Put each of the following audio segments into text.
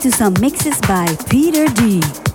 to some mixes by Peter D.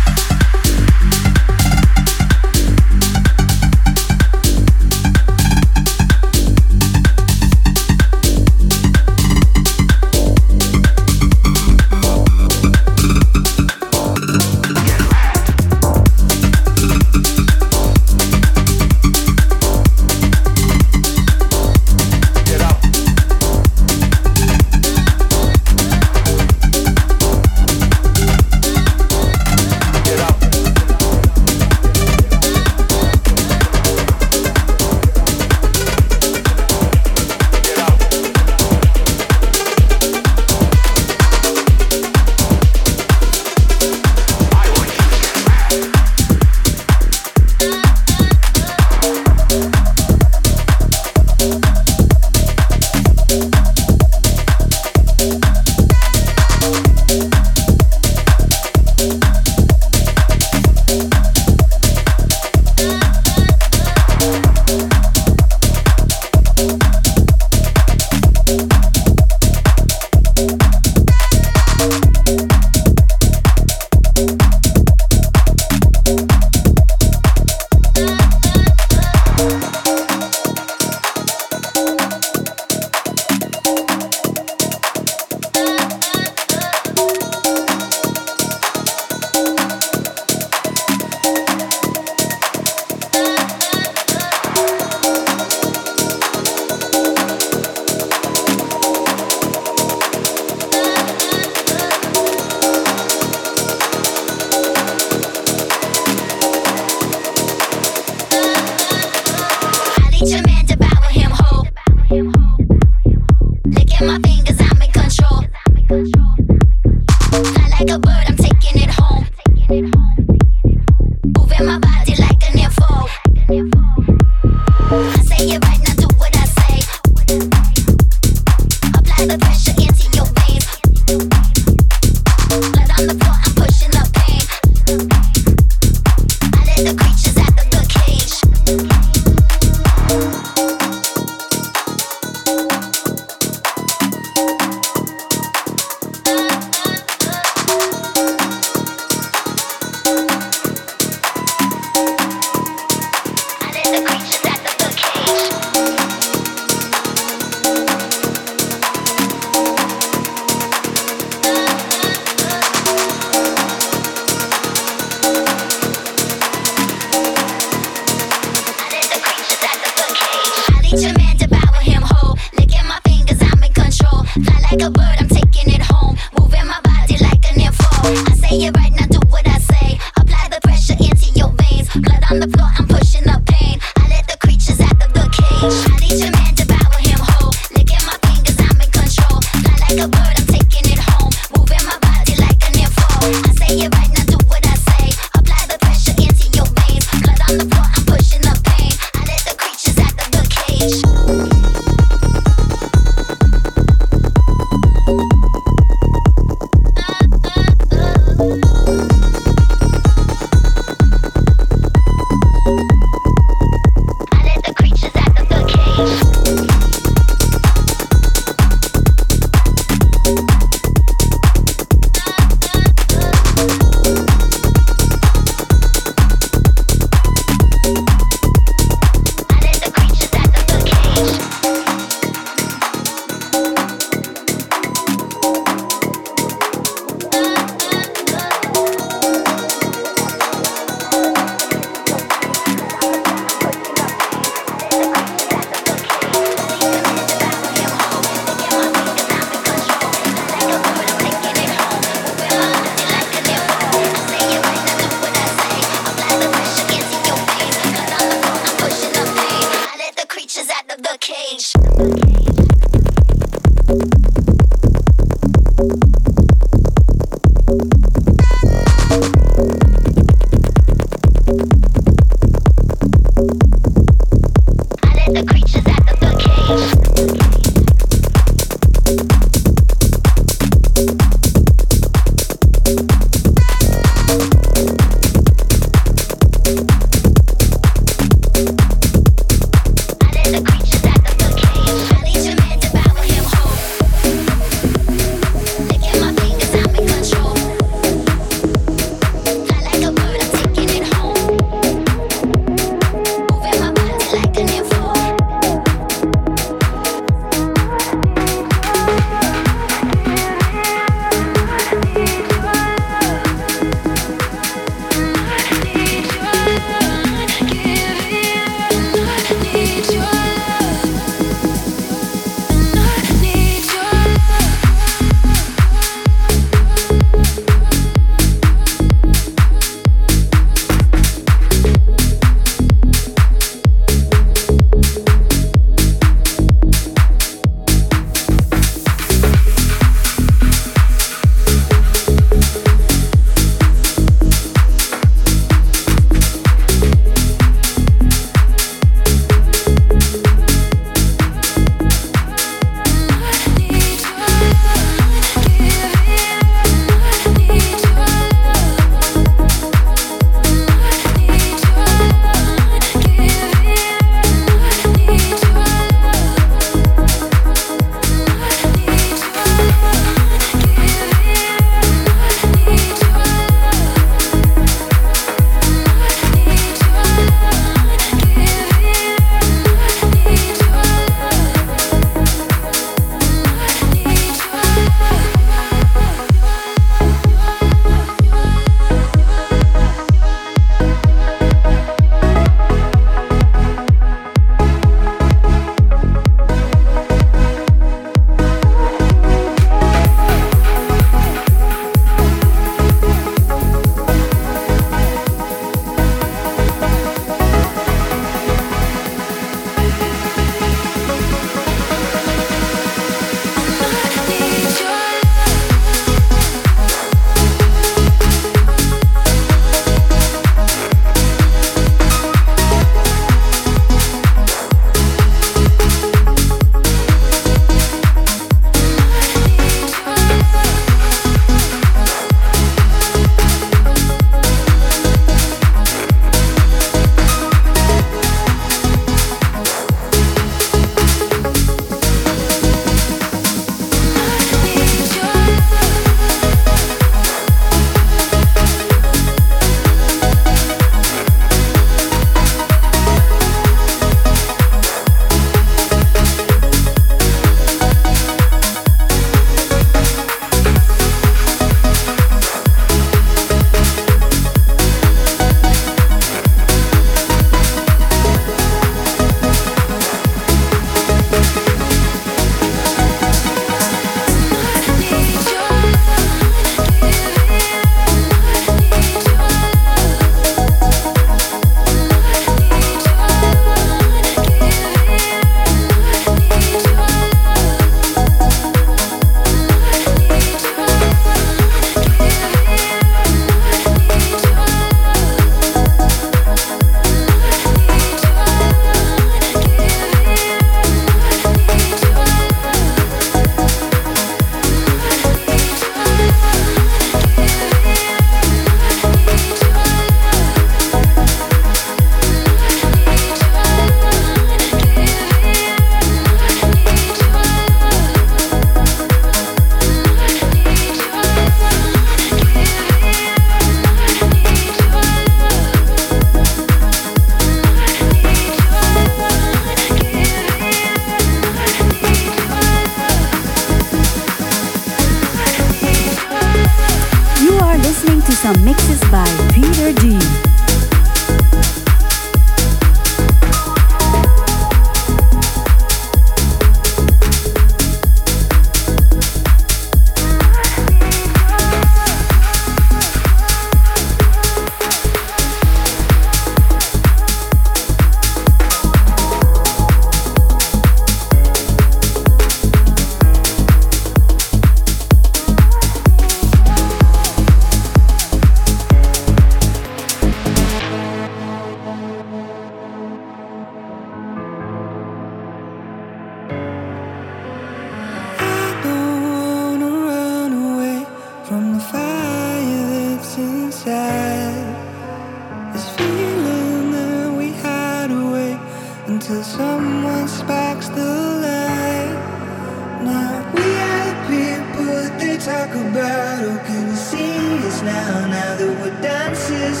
shadow can you see us now now that we're dancers.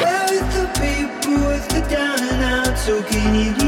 Where with the people with the down and out so can you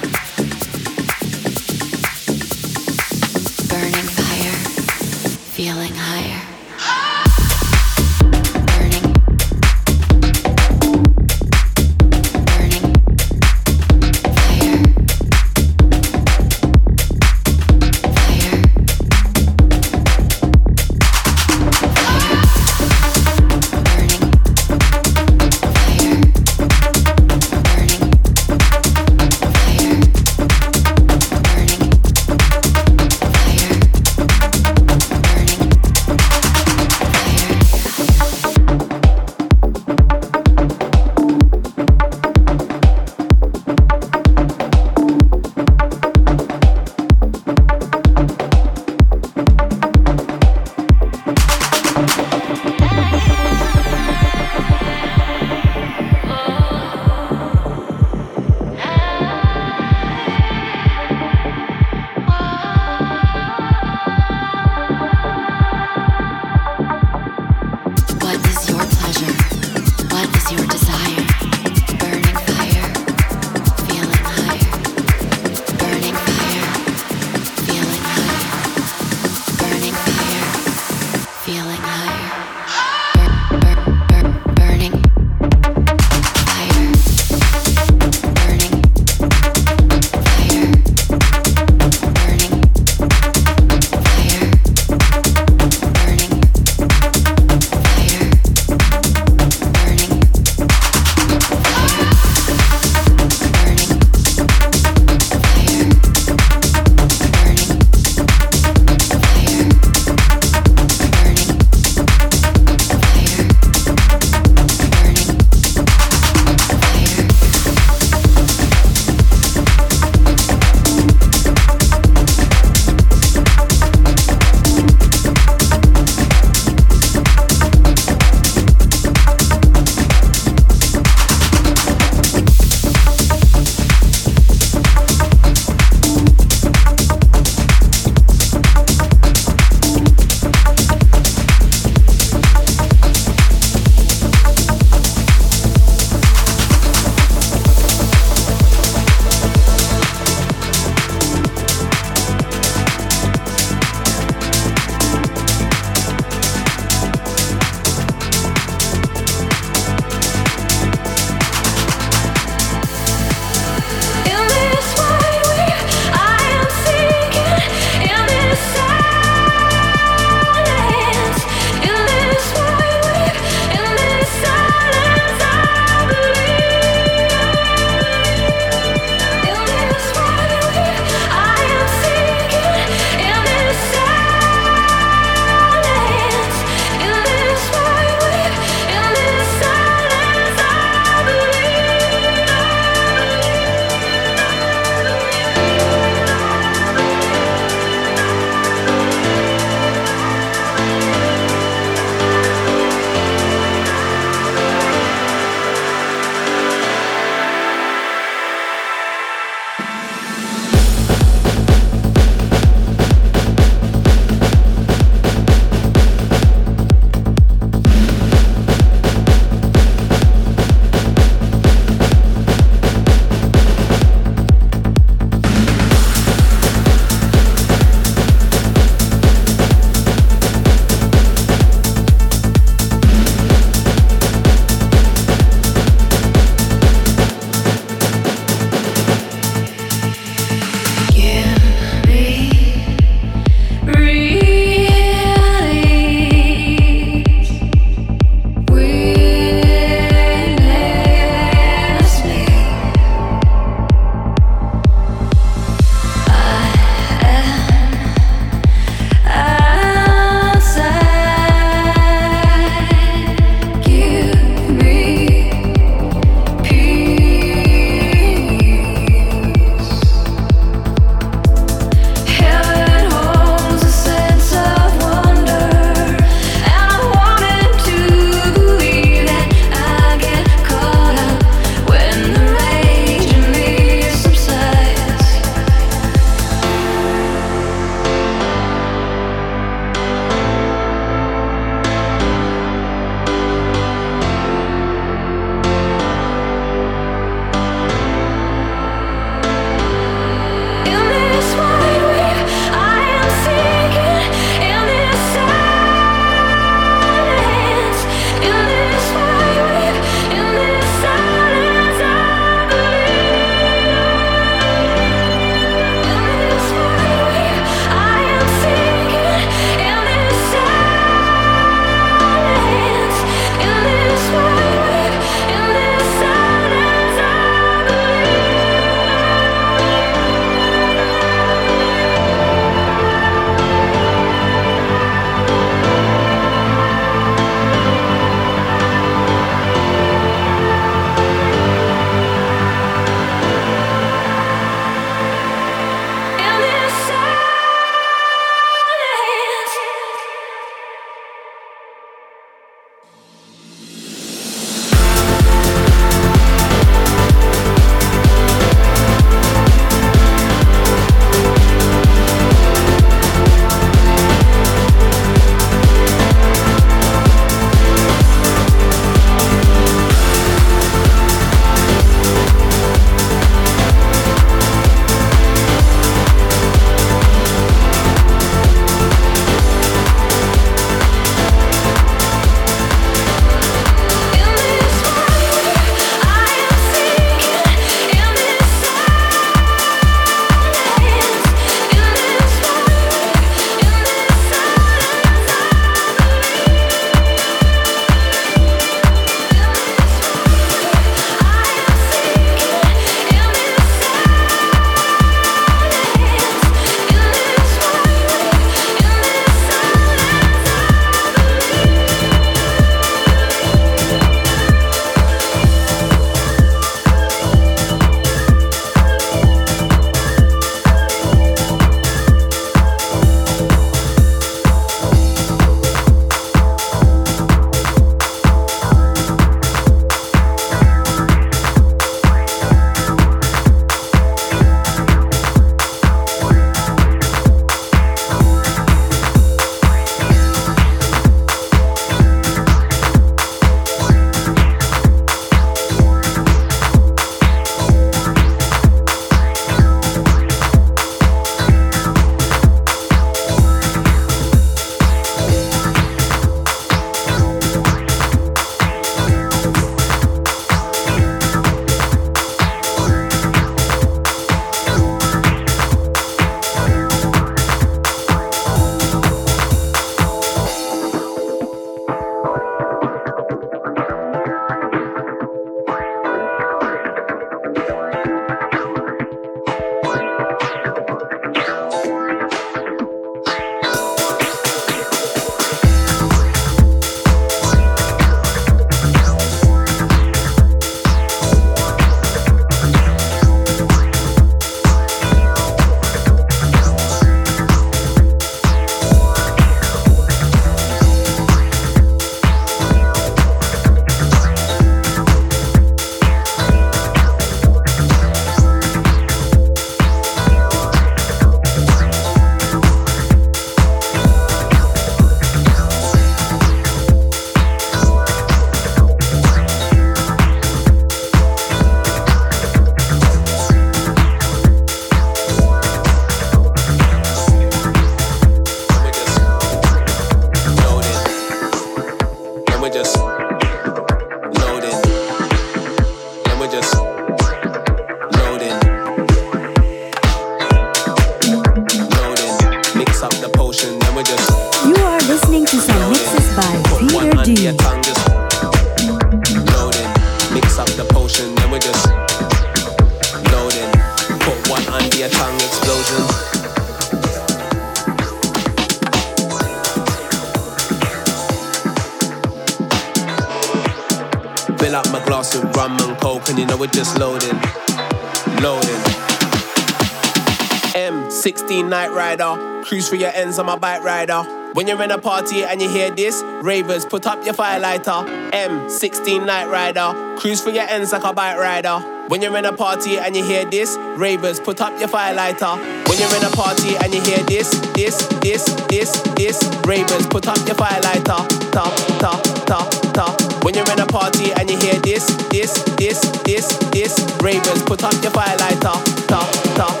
Cruise for your ends on my bike rider. When you're in a party and you hear this, ravers, put up your firelighter. M16 Night Rider, cruise for your ends like a bike rider. When you're in a party and you hear this, ravers, put up your firelighter. When you're in a party and you hear this, this, this, this, this, ravers, put up your firelighter. Ta, ta, ta, ta. When you're in a party and you hear this, this, this, this, this, ravers, put up your firelighter. Ta, ta.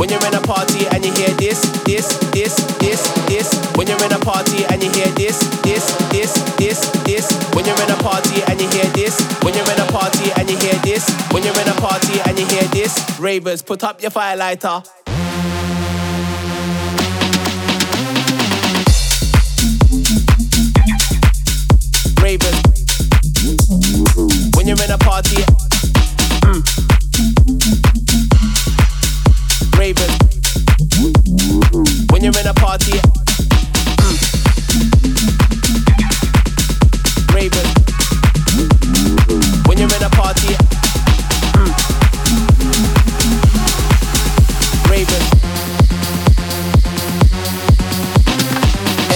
When you're in a party and you hear this, this, this, this, this. When you're in a party and you hear this, this, this, this, this. When you're in a party and you hear this, when you're in a party and you hear this, when you're in a party and you hear this, ravers, put up your firelighter. Ravers. When you're in a party, you're in a party, mm. Ravers. When you're in a party, mm. Ravers.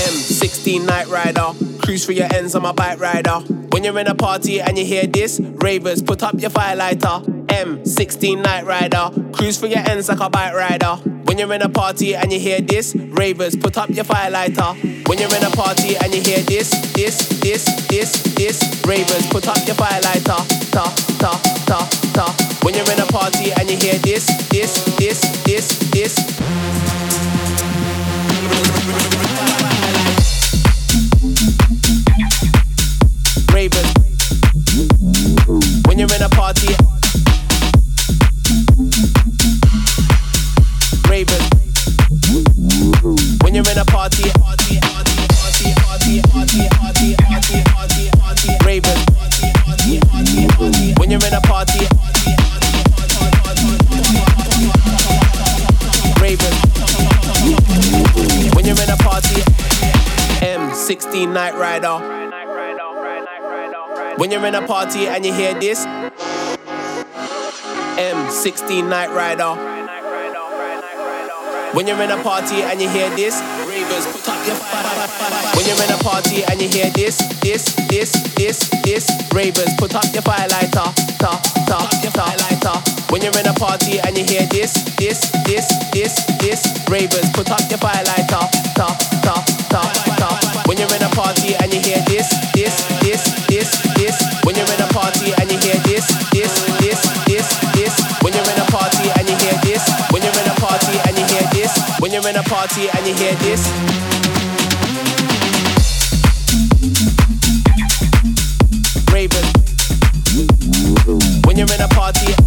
M16 Night Rider. Cruise for your ends on my bike rider. When you're in a party and you hear this, ravers, put up your firelighter. M16 Night Rider. Cruise for your ends like a bike rider. When you're in a party and you hear this, ravers, put up your firelighter. When you're in a party and you hear this, this, this, this, this, ravers, put up your firelighter. Ta, ta, ta, ta. When you're in a party and you hear this, this, this, this, this. Ravers. When you're in a party. M16 Night Rider. When you're in a party and you hear this, M16 Night Rider. When you're in a party and you hear this, ravers, put When you're in a party and you hear this, this, this, this, this, ravers, put up your firelighter, ta, ta, ta, When you're in a party and you hear this, this, this, this, this, ravers, put up your firelighter, ta, ta, ta, ta. When you're in a party and you hear this, this, this, this, this. When you're in a party and you hear this, this, when you're in a party and you hear this. Ravers. When you're in a party.